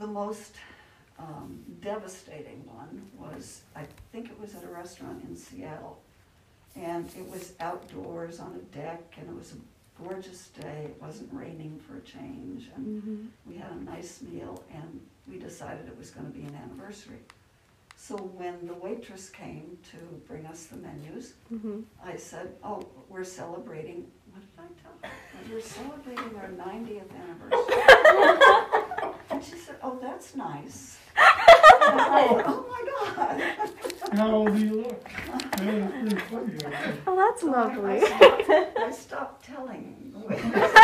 the most um, devastating one was, I think it was at a restaurant in Seattle. And it was outdoors on a deck and it was a gorgeous day. It wasn't raining for a change. And Mhm. we had a nice meal and we decided it was gonna be an anniversary. So when the waitress came to bring us the menus, Mhm. I said, oh, we're celebrating, what did I tell her? We're celebrating our ninetieth anniversary. And she said, oh, that's nice. And I thought, Oh, my God. How old do you look? Yeah, it's pretty funny, actually. Oh, that's So I- I lovely. stopped- I stopped telling.